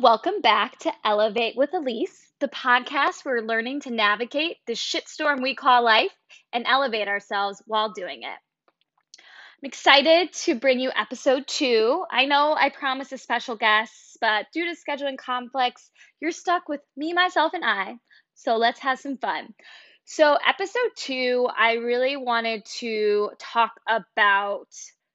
Welcome back to Elevate with Elise, the podcast where we're learning to navigate the shitstorm we call life and elevate ourselves while doing it. I'm excited to bring you episode two. I know I promised a special guest, but due to scheduling conflicts, you're stuck with me, myself, and I. So let's have some fun. So, episode two, I really wanted to talk about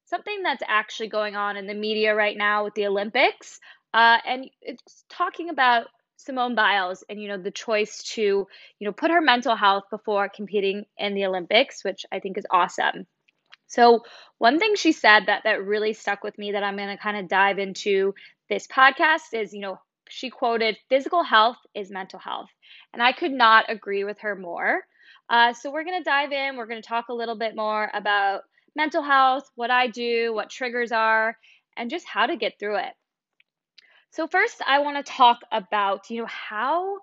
something that's actually going on in the media right now with the Olympics. Uh, and it's talking about Simone Biles and you know the choice to you know put her mental health before competing in the Olympics, which I think is awesome. So one thing she said that that really stuck with me that I'm going to kind of dive into this podcast is you know she quoted physical health is mental health and i could not agree with her more. Uh, so we're going to dive in. We're going to talk a little bit more about mental health what i do what triggers are and just how to get through it so first, I want to talk about, you know, how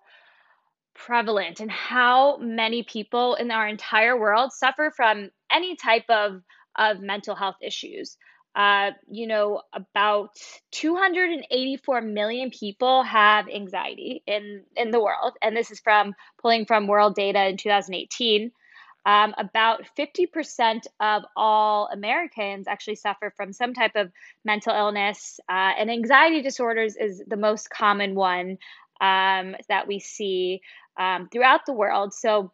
prevalent and how many people in our entire world suffer from any type of of mental health issues. Uh, you know, about 284 million people have anxiety in in the world, and this is from pulling from world data in 2018. Um, about 50% of all Americans actually suffer from some type of mental illness, uh, and anxiety disorders is the most common one um, that we see um, throughout the world. So,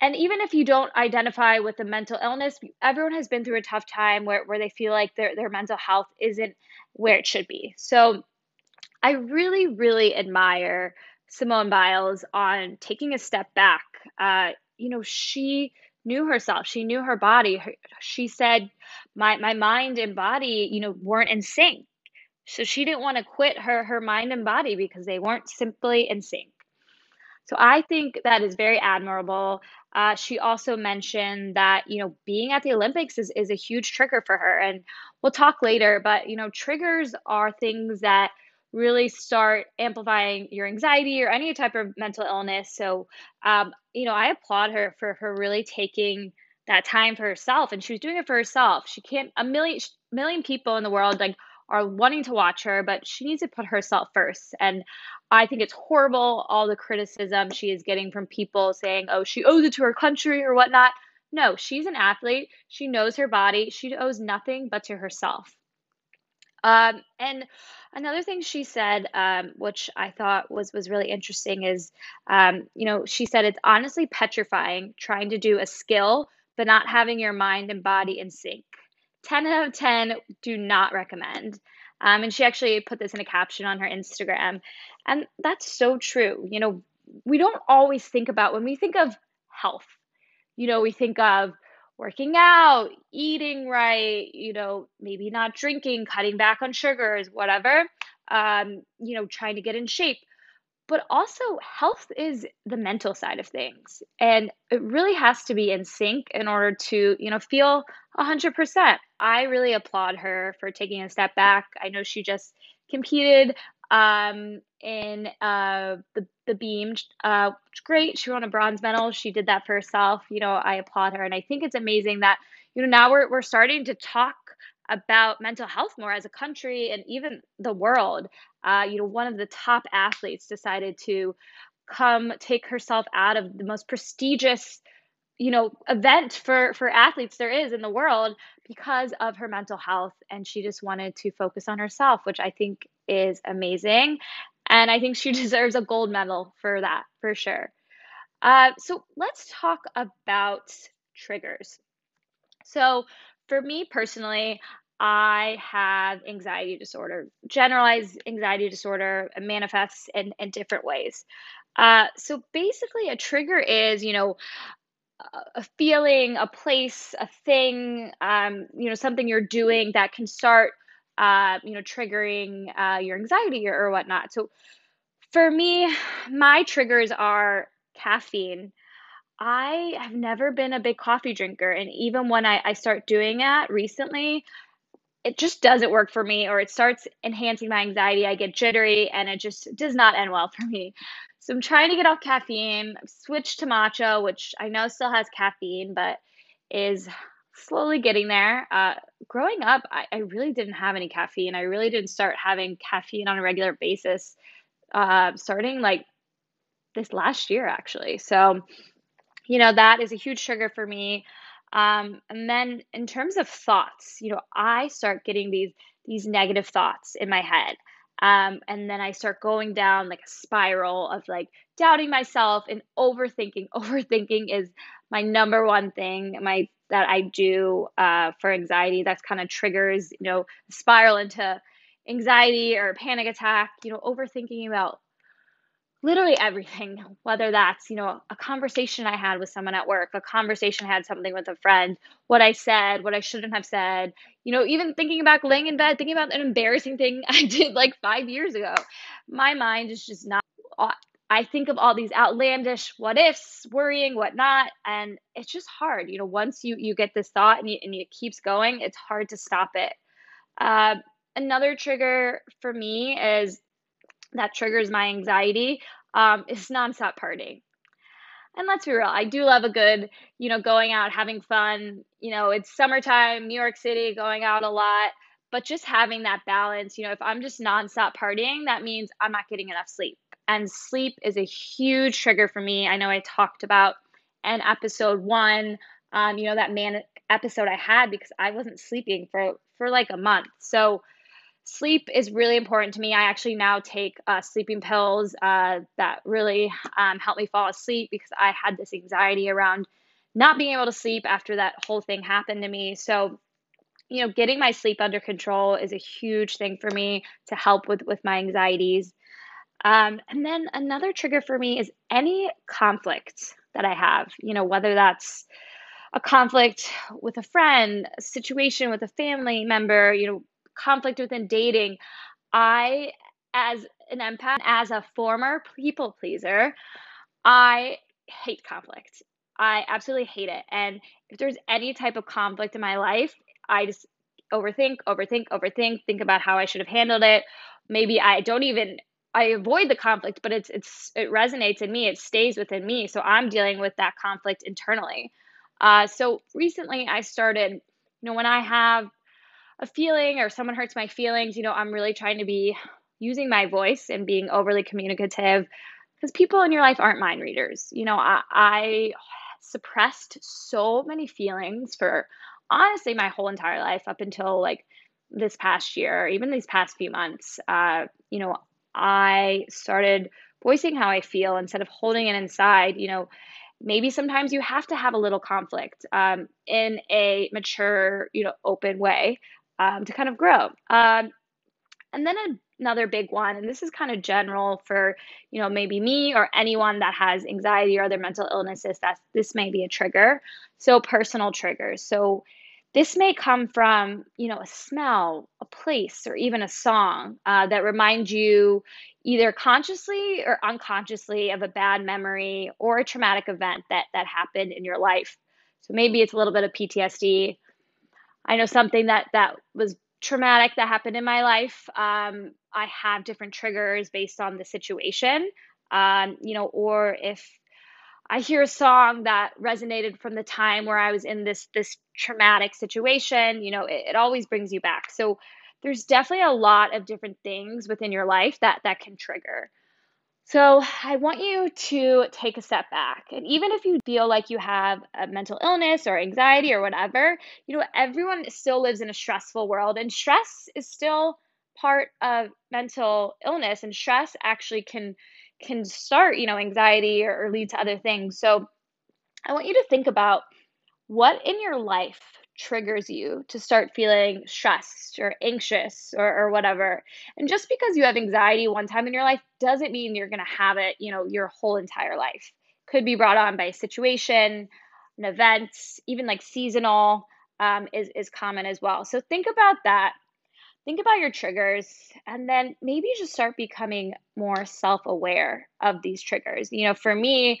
and even if you don't identify with a mental illness, everyone has been through a tough time where, where they feel like their, their mental health isn't where it should be. So, I really, really admire Simone Biles on taking a step back. Uh, you know, she knew herself. She knew her body. Her, she said, "My my mind and body, you know, weren't in sync." So she didn't want to quit her her mind and body because they weren't simply in sync. So I think that is very admirable. Uh, she also mentioned that you know being at the Olympics is is a huge trigger for her, and we'll talk later. But you know triggers are things that really start amplifying your anxiety or any type of mental illness. So, um, you know, I applaud her for her really taking that time for herself, and she was doing it for herself. She can't a million million people in the world like are wanting to watch her, but she needs to put herself first. And I think it's horrible all the criticism she is getting from people saying, "Oh, she owes it to her country" or whatnot. No, she's an athlete. She knows her body. She owes nothing but to herself. Um, and another thing she said, um, which I thought was was really interesting, is um, you know she said it's honestly petrifying trying to do a skill but not having your mind and body in sync. Ten out of ten do not recommend. Um, and she actually put this in a caption on her Instagram, and that's so true. You know, we don't always think about when we think of health. You know, we think of working out, eating right, you know, maybe not drinking, cutting back on sugars, whatever, um, you know, trying to get in shape. But also, health is the mental side of things. And it really has to be in sync in order to, you know, feel 100%. I really applaud her for taking a step back. I know she just competed um, in uh, the the beam. Uh, great. She won a bronze medal. She did that for herself. You know, I applaud her, and I think it's amazing that you know now we're we're starting to talk about mental health more as a country and even the world. Uh, you know, one of the top athletes decided to come take herself out of the most prestigious you know event for for athletes there is in the world because of her mental health and she just wanted to focus on herself which i think is amazing and i think she deserves a gold medal for that for sure uh, so let's talk about triggers so for me personally I have anxiety disorder, generalized anxiety disorder, manifests in, in different ways. Uh, so basically, a trigger is, you know, a feeling, a place, a thing, um, you know, something you're doing that can start, uh, you know, triggering uh, your anxiety or, or whatnot. So for me, my triggers are caffeine. I have never been a big coffee drinker. And even when I, I start doing it recently, it just doesn't work for me or it starts enhancing my anxiety. I get jittery and it just does not end well for me. So I'm trying to get off caffeine. I've switched to matcha, which I know still has caffeine, but is slowly getting there. Uh, growing up, I, I really didn't have any caffeine. I really didn't start having caffeine on a regular basis, uh, starting like this last year, actually. So, you know, that is a huge trigger for me. Um, and then in terms of thoughts, you know, I start getting these these negative thoughts in my head. Um, and then I start going down like a spiral of like doubting myself and overthinking. Overthinking is my number one thing my that I do uh, for anxiety. That's kind of triggers, you know, spiral into anxiety or panic attack. You know, overthinking about literally everything, whether that's, you know, a conversation I had with someone at work, a conversation I had something with a friend, what I said, what I shouldn't have said, you know, even thinking about laying in bed, thinking about an embarrassing thing I did like five years ago. My mind is just not, uh, I think of all these outlandish what ifs, worrying, what not, and it's just hard. You know, once you, you get this thought and, you, and it keeps going, it's hard to stop it. Uh, another trigger for me is that triggers my anxiety um, is nonstop partying. And let's be real, I do love a good, you know, going out, having fun. You know, it's summertime, New York City, going out a lot, but just having that balance. You know, if I'm just nonstop partying, that means I'm not getting enough sleep. And sleep is a huge trigger for me. I know I talked about in episode one, um, you know, that man episode I had because I wasn't sleeping for for like a month. So sleep is really important to me. I actually now take uh, sleeping pills uh, that really um, help me fall asleep because I had this anxiety around not being able to sleep after that whole thing happened to me. So, you know, getting my sleep under control is a huge thing for me to help with with my anxieties. Um, and then another trigger for me is any conflict that I have. You know, whether that's a conflict with a friend, a situation with a family member, you know, conflict within dating, I, as an empath, as a former people pleaser, I hate conflict. I absolutely hate it. And if there's any type of conflict in my life, I just overthink, overthink, overthink, think about how I should have handled it. Maybe I don't even I avoid the conflict, but it's it's it resonates in me. It stays within me. So I'm dealing with that conflict internally. Uh, so recently, I started. You know, when I have a feeling or someone hurts my feelings, you know, I'm really trying to be using my voice and being overly communicative because people in your life aren't mind readers. You know, I, I suppressed so many feelings for honestly my whole entire life up until like this past year, even these past few months. Uh, you know, I started voicing how I feel instead of holding it inside. You know, maybe sometimes you have to have a little conflict um, in a mature, you know, open way um, to kind of grow. Um, and then another big one, and this is kind of general for, you know, maybe me or anyone that has anxiety or other mental illnesses, that this may be a trigger. So personal triggers. So this may come from, you know, a smell, a place, or even a song uh, that reminds you either consciously or unconsciously of a bad memory or a traumatic event that that happened in your life. So maybe it's a little bit of PTSD, I know something that that was traumatic that happened in my life. Um, I have different triggers based on the situation, um, you know, or if I hear a song that resonated from the time where I was in this this traumatic situation, you know, it, it always brings you back. So there's definitely a lot of different things within your life that that can trigger. So, I want you to take a step back. And even if you feel like you have a mental illness or anxiety or whatever, you know, everyone still lives in a stressful world, and stress is still part of mental illness and stress actually can can start you know anxiety or, or lead to other things so i want you to think about what in your life triggers you to start feeling stressed or anxious or, or whatever. And just because you have anxiety one time in your life doesn't mean you're going to have it, you know, your whole entire life. Could be brought on by a situation, an event, even like seasonal um, is, is common as well. So think about that. Think about your triggers and then maybe just start becoming more self aware of these triggers. You know, for me,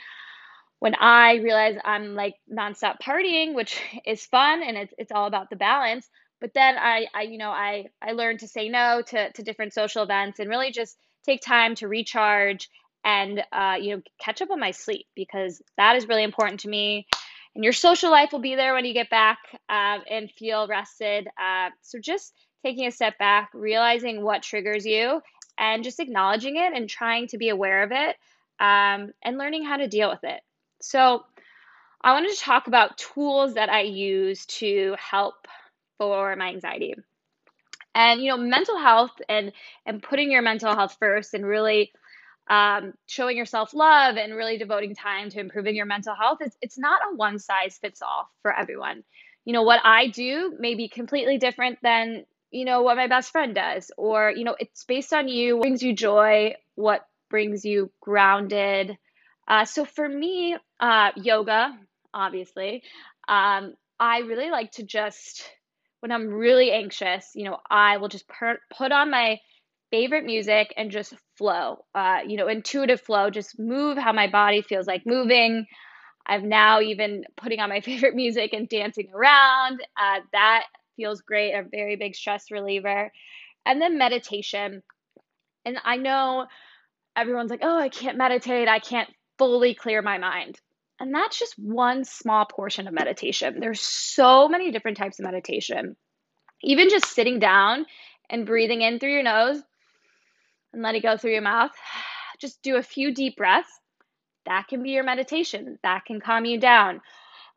when I realize I'm like nonstop partying, which is fun and it's it's all about the balance. But then I, I you know, I I learned to say no to to different social events and really just take time to recharge and uh, you know catch up on my sleep because that is really important to me. and your social life will be there when you get back um, and feel rested. Uh, so just taking a step back, realizing what triggers you, and just acknowledging it and trying to be aware of it um, and learning how to deal with it. So, I wanted to talk about tools that I use to help for my anxiety. And you know, mental health and and putting your mental health first and really um, showing yourself love and really devoting time to improving your mental health, it's, it's not a one size fits all for everyone. You know, what I do may be completely different than, you know, what my best friend does, or, you know, it's based on you, what brings you joy, what brings you grounded. Uh, so for me, uh, yoga, obviously, um, I really like to just, when I'm really anxious, you know, I will just per- put on my favorite music and just flow, uh, you know, intuitive flow, just move how my body feels like moving. I'm now even putting on my favorite music and dancing around. Uh, that feels great, a very big stress reliever. And then meditation. And I know everyone's like, oh, I can't meditate, I can't fully clear my mind. And that's just one small portion of meditation. There's so many different types of meditation. Even just sitting down and breathing in through your nose and let it go through your mouth. Just do a few deep breaths. That can be your meditation. That can calm you down.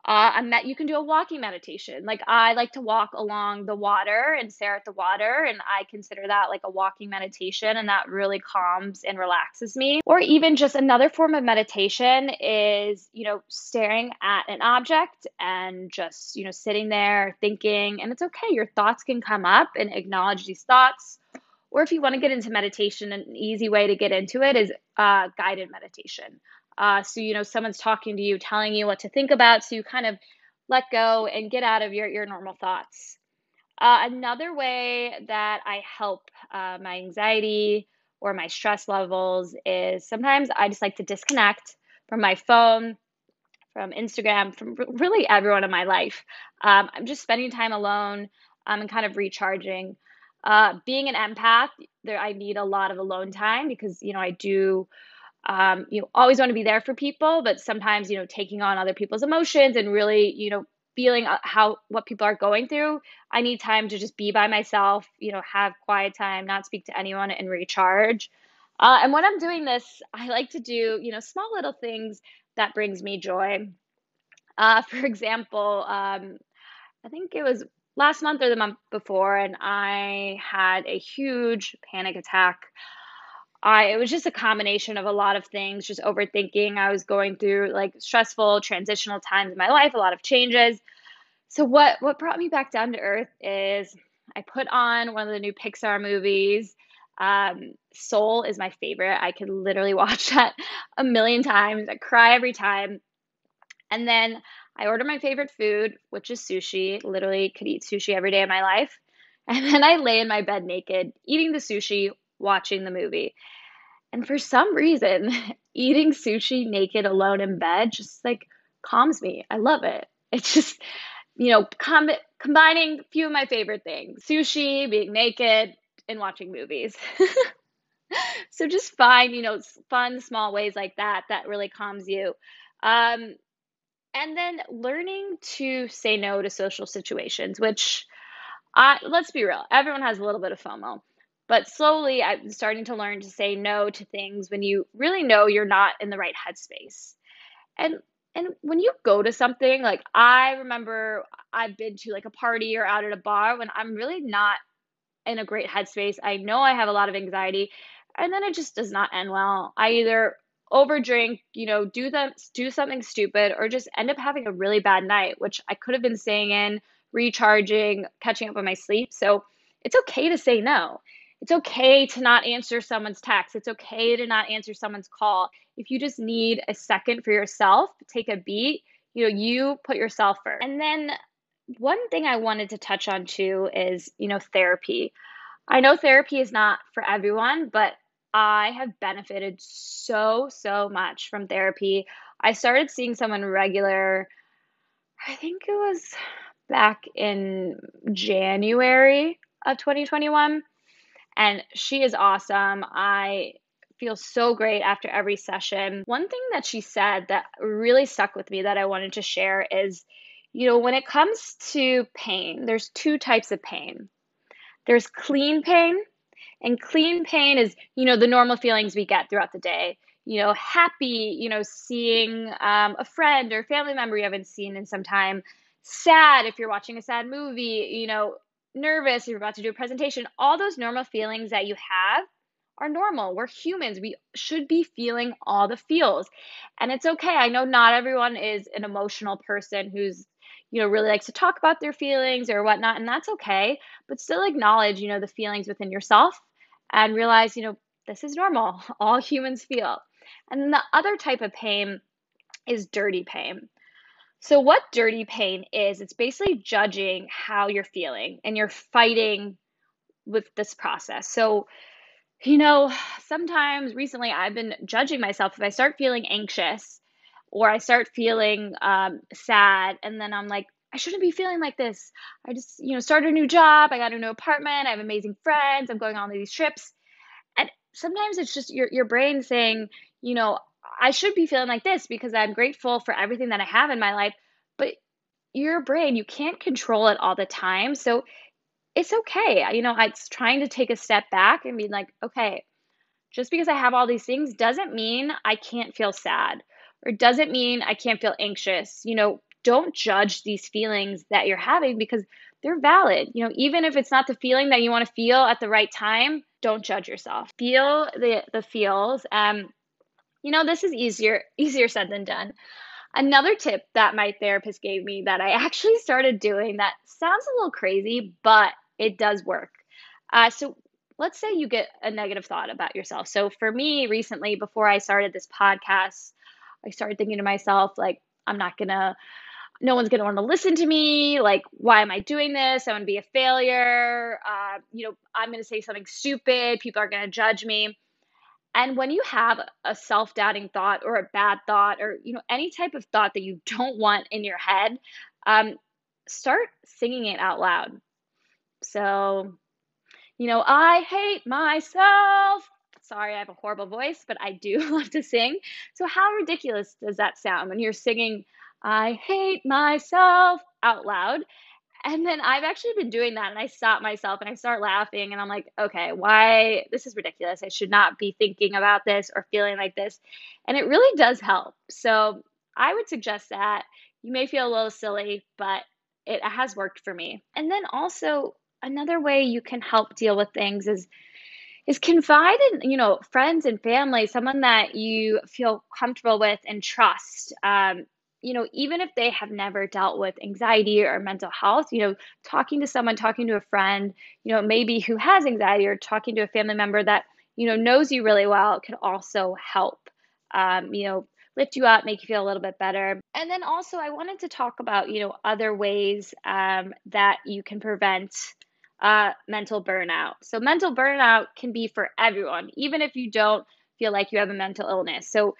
Uh, I met you can do a walking meditation. Like I like to walk along the water and stare at the water, and I consider that like a walking meditation, and that really calms and relaxes me. Or even just another form of meditation is you know staring at an object and just you know sitting there thinking, and it's okay. Your thoughts can come up and acknowledge these thoughts or if you want to get into meditation, an easy way to get into it is uh, guided meditation. Uh, so, you know, someone's talking to you, telling you what to think about, so you kind of let go and get out of your, your normal thoughts. Uh, another way that I help uh, my anxiety or my stress levels is sometimes I just like to disconnect from my phone, from Instagram, from really everyone in my life. Um, I'm just spending time alone um, and kind of recharging. Uh, being an empath, there I need a lot of alone time because you know I do um, you always want to be there for people, but sometimes you know taking on other people's emotions and really you know feeling uh, how what people are going through. I need time to just be by myself, you know, have quiet time, not speak to anyone, and recharge. Uh, and when I'm doing this, I like to do you know small little things that brings me joy. Uh, for example, um, I think it was last month or the month before, and I had a huge panic attack. I it was just a combination of a lot of things, just overthinking. I was going through like stressful transitional times in my life, a lot of changes. So what what brought me back down to earth is I put on one of the new Pixar movies. Um, Soul is my favorite. I could literally watch that a million times. I cry every time. And then I order my favorite food, which is sushi. Literally could eat sushi every day of my life. And then I lay in my bed naked, eating the sushi, watching the movie. And for some reason, eating sushi naked alone in bed just like calms me. I love it. It's just, you know, com- combining a few of my favorite things sushi, being naked, and watching movies. so just find, you know, fun, small ways like that that really calms you. Um, and then learning to say no to social situations, which I let's be real, everyone has a little bit of FOMO. But slowly I'm starting to learn to say no to things when you really know you're not in the right headspace. And and when you go to something, like I remember I've been to like a party or out at a bar when I'm really not in a great headspace. I know I have a lot of anxiety and then it just does not end well. I either overdrink, you know, do them do something stupid or just end up having a really bad night, which I could have been staying in, recharging, catching up on my sleep. So it's okay to say no. It's okay to not answer someone's text. It's okay to not answer someone's call. If you just need a second for yourself, take a beat, you know, you put yourself first. And then one thing I wanted to touch on too is, you know, therapy. I know therapy is not for everyone, but I have benefited so, so much from therapy. I started seeing someone regular, I think it was back in January of 2021. And she is awesome. I feel so great after every session. One thing that she said that really stuck with me that I wanted to share is you know, when it comes to pain, there's two types of pain. There's clean pain, and clean pain is, you know, the normal feelings we get throughout the day. You know, happy, you know, seeing um, a friend or family member you haven't seen in some time. Sad if you're watching a sad movie, you know, nervous you're about to do a presentation. All those normal feelings that you have are normal. We're humans. We should be feeling all the feels. And it's okay. I know not everyone is an emotional person who's you know, really likes to talk about their feelings or whatnot, and that's okay. But still acknowledge, you know, the feelings within yourself and realize, you know, this is normal. All humans feel. And then the other type of pain is dirty pain. So, what dirty pain is, it's basically judging how you're feeling and you're fighting with this process. So, you know, sometimes recently I've been judging myself if I start feeling anxious or I start feeling um, sad, and then I'm like, I shouldn't be feeling like this. I just, you know, started a new job. I got a new apartment. I have amazing friends. I'm going on these trips. And sometimes it's just your, your brain saying, you know, I should be feeling like this because I'm grateful for everything that I have in my life. But your brain, you can't control it all the time. So it's okay. You know, it's trying to take a step back and be like, okay, just because I have all these things doesn't mean I can't feel sad or doesn't mean I can't feel anxious. You know, don't judge these feelings that you're having because they're valid. You know, even if it's not the feeling that you want to feel at the right time, don't judge yourself. Feel the the feels. Um, you know, this is easier easier said than done. Another tip that my therapist gave me that I actually started doing that sounds a little crazy, but it does work. Uh, so let's say you get a negative thought about yourself. So for me recently, before I started this podcast, I started thinking to myself, like, I'm not gonna, no one's gonna want to listen to me. Like, why am I doing this? I'm gonna be a failure. Uh, you know, I'm gonna say something stupid. People are gonna judge me. And when you have a self doubting thought or a bad thought or, you know, any type of thought that you don't want in your head, um, start singing it out loud. So, you know, I hate myself. Sorry, I have a horrible voice, but I do love to sing. So, how ridiculous does that sound when you're singing, I hate myself out loud? And then I've actually been doing that and I stop myself and I start laughing and I'm like, okay, why? This is ridiculous. I should not be thinking about this or feeling like this. And it really does help. So, I would suggest that. You may feel a little silly, but it has worked for me. And then also, another way you can help deal with things is is confide in you know friends and family someone that you feel comfortable with and trust um, you know even if they have never dealt with anxiety or mental health you know talking to someone talking to a friend you know maybe who has anxiety or talking to a family member that you know knows you really well can also help um, you know lift you up make you feel a little bit better and then also i wanted to talk about you know other ways um, that you can prevent uh, mental burnout. So, mental burnout can be for everyone, even if you don't feel like you have a mental illness. So,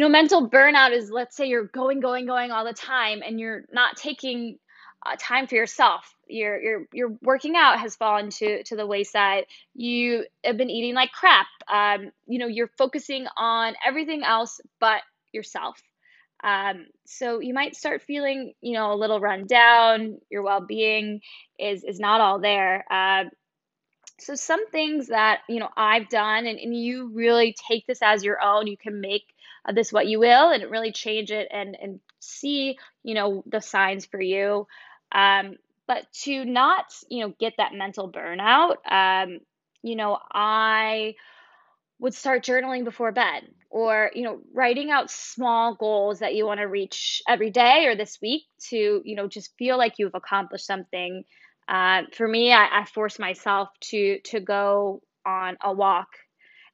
you know, mental burnout is let's say you're going, going, going all the time and you're not taking uh, time for yourself. Your your your working out has fallen to to the wayside. You have been eating like crap. Um, you know, you're focusing on everything else but yourself. Um, so you might start feeling, you know, a little run down. Your well-being is is not all there. Uh, so some things that you know I've done, and, and you really take this as your own. You can make uh, this what you will, and really change it and and see, you know, the signs for you. Um, but to not, you know, get that mental burnout. Um, you know, I would start journaling before bed or you know writing out small goals that you want to reach every day or this week to you know just feel like you've accomplished something uh, for me I, I force myself to to go on a walk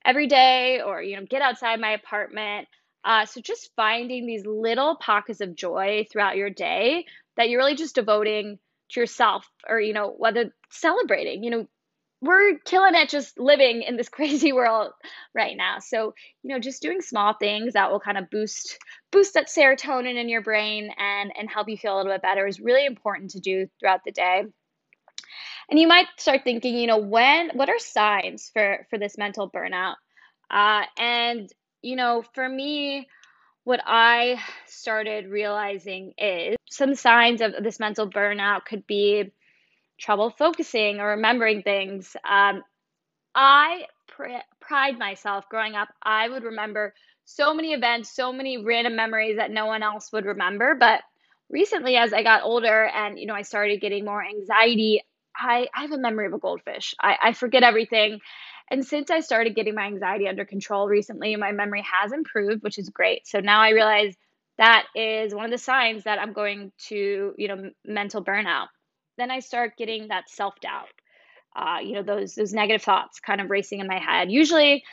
every day or you know get outside my apartment uh, so just finding these little pockets of joy throughout your day that you're really just devoting to yourself or you know whether celebrating you know we're killing it just living in this crazy world right now. So, you know, just doing small things that will kind of boost boost that serotonin in your brain and and help you feel a little bit better is really important to do throughout the day. And you might start thinking, you know, when what are signs for for this mental burnout? Uh, and, you know, for me, what I started realizing is some signs of this mental burnout could be trouble focusing or remembering things. Um, I pr- pride myself growing up, I would remember so many events, so many random memories that no one else would remember. But recently, as I got older and, you know, I started getting more anxiety, I, I have a memory of a goldfish. I, I forget everything. And since I started getting my anxiety under control recently, my memory has improved, which is great. So now I realize that is one of the signs that I'm going to, you know, mental burnout. Then I start getting that self doubt. Uh, you know, those those negative thoughts kind of racing in my head. Usually,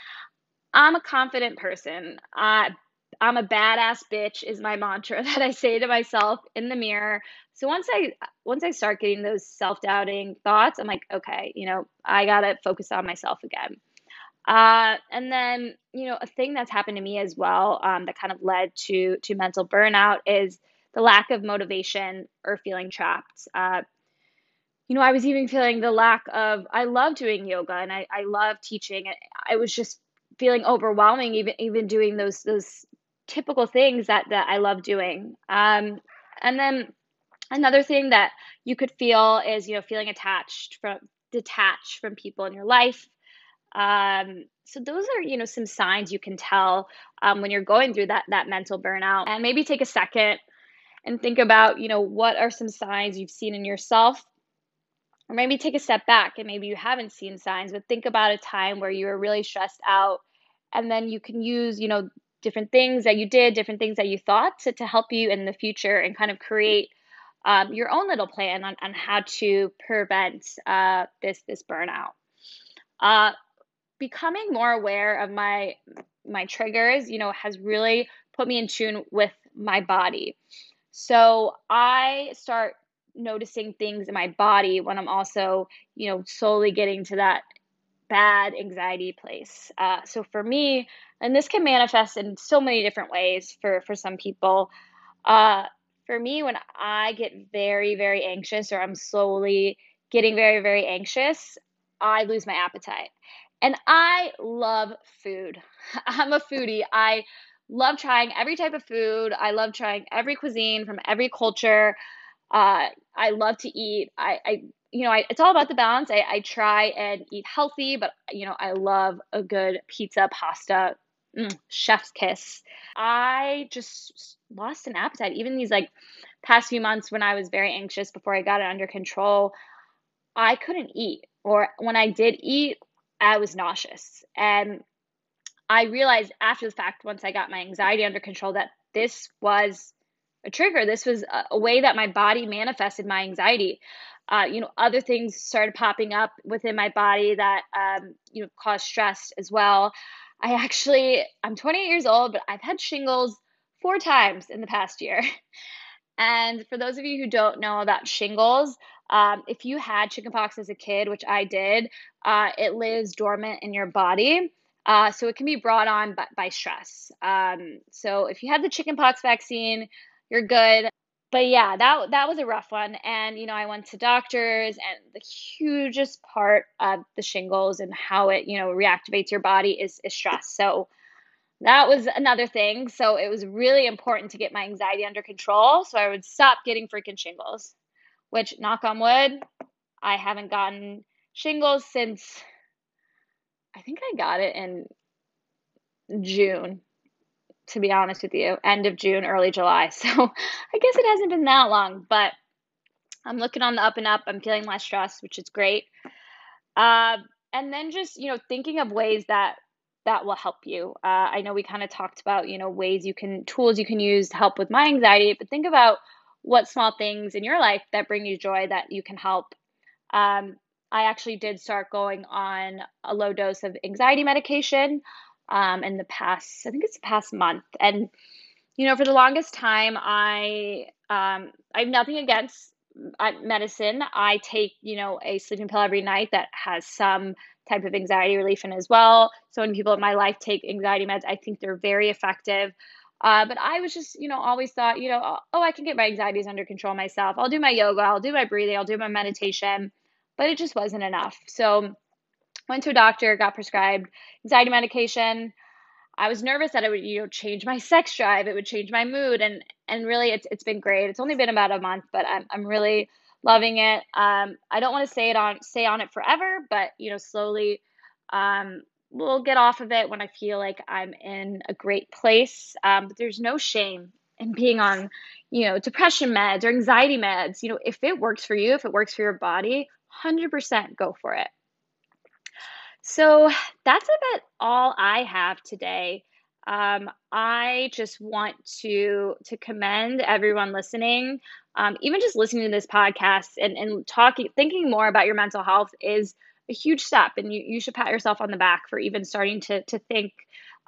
I'm a confident person. Uh, I'm a badass bitch is my mantra that I say to myself in the mirror. So once I once I start getting those self-doubting thoughts, I'm like, okay, you know, I got to focus on myself again. Uh, and then, you know, a thing that's happened to me as well um, that kind of led to to mental burnout is the lack of motivation or feeling trapped. Uh, you know, I was even feeling the lack of. I love doing yoga and I I love teaching. I was just feeling overwhelming even even doing those those typical things that that I love doing. Um, and then another thing that you could feel is you know feeling attached from detached from people in your life. Um, so those are you know some signs you can tell um, when you're going through that that mental burnout, and maybe take a second and think about you know what are some signs you've seen in yourself or maybe take a step back and maybe you haven't seen signs but think about a time where you were really stressed out and then you can use you know different things that you did, different things that you thought to, to help you in the future and kind of create um, your own little plan on, on how to prevent uh, this this burnout. Uh, becoming more aware of my my triggers, you know, has really put me in tune with my body. So I start noticing things in my body when I'm also, you know, slowly getting to that bad anxiety place. Uh, so for me, and this can manifest in so many different ways for for some people. Uh, for me, when I get very very anxious or I'm slowly getting very very anxious, I lose my appetite. And I love food. I'm a foodie. I love trying every type of food. I love trying every cuisine from every culture. Uh, I love to eat. I, I you know, I, it's all about the balance. I, I try and eat healthy, but you know, I love a good pizza, pasta, mm, chef's kiss. I just lost an appetite. Even these like past few months when I was very anxious before I got it under control, I couldn't eat. Or when I did eat, I was nauseous. And I realized after the fact, once I got my anxiety under control, that this was a trigger. This was a, way that my body manifested my anxiety uh, you know, other things started popping up within my body that, um, you know, caused stress as well. I actually, I'm 28 years old, but I've had shingles four times in the past year. And for those of you who don't know about shingles, um, if you had chickenpox as a kid, which I did, uh, it lives dormant in your body. Uh, so it can be brought on by, by stress. Um, so if you had the chickenpox vaccine, you're good but yeah, that that was a rough one. And you know, I went to doctors, and the hugest part of the shingles and how it you know reactivates your body is, is stress. So that was another thing. So it was really important to get my anxiety under control, so I would stop getting freaking shingles. Which, knock on wood, I haven't gotten shingles since I think I got it in June to be honest with you, end of June, early July. So I guess it hasn't been that long, but I'm looking on the up and up. I'm feeling less stress, which is great. Uh, and then just you know thinking of ways that that will help you. Uh, I know we kind of talked about you know ways you can tools you can use to help with my anxiety, but think about what small things in your life that bring you joy that you can help. Um, I actually did start going on a low dose of anxiety medication um, in the past, I think it's the past month. And, you know, for the longest time, I, um, I have nothing against uh, medicine. I take, you know, a sleeping pill every night that has some type of anxiety relief in as well. So when people in my life take anxiety meds, I think they're very effective. Uh, but I was just, you know, always thought, you know, oh, oh, I can get my anxieties under control myself. I'll do my yoga, I'll do my breathing, I'll do my meditation, but it just wasn't enough. So Went to a doctor, got prescribed anxiety medication. I was nervous that it would, you know, change my sex drive, it would change my mood, and and really, it's it's been great. It's only been about a month, but I'm I'm really loving it. Um, I don't want to say it on stay on it forever, but you know, slowly, um, we'll get off of it when I feel like I'm in a great place. Um, but there's no shame in being on, you know, depression meds or anxiety meds. You know, if it works for you, if it works for your body, 100% go for it. So that's about all I have today. Um, I just want to to commend everyone listening. Um, even just listening to this podcast and, and talking, thinking more about your mental health is a huge step, and you, you should pat yourself on the back for even starting to to think.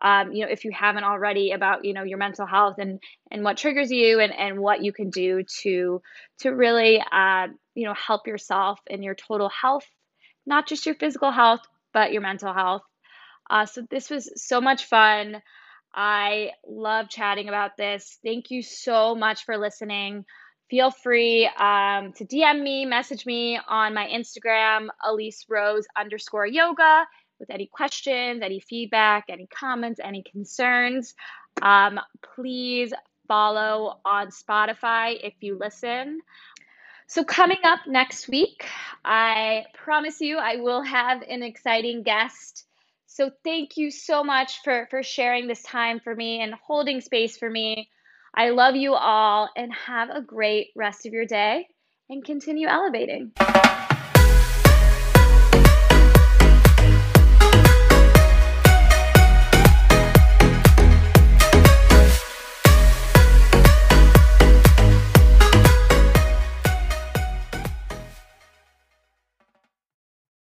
Um, you know, if you haven't already, about you know your mental health and and what triggers you and and what you can do to to really uh, you know help yourself in your total health, not just your physical health, but your mental health. Uh, so this was so much fun. I love chatting about this. Thank you so much for listening. Feel free um, to DM me, message me on my Instagram, Elise Rose underscore yoga, with any questions, any feedback, any comments, any concerns. Um, please follow on Spotify if you listen. So, coming up next week, I promise you I will have an exciting guest. So, thank you so much for, for sharing this time for me and holding space for me. I love you all and have a great rest of your day and continue elevating.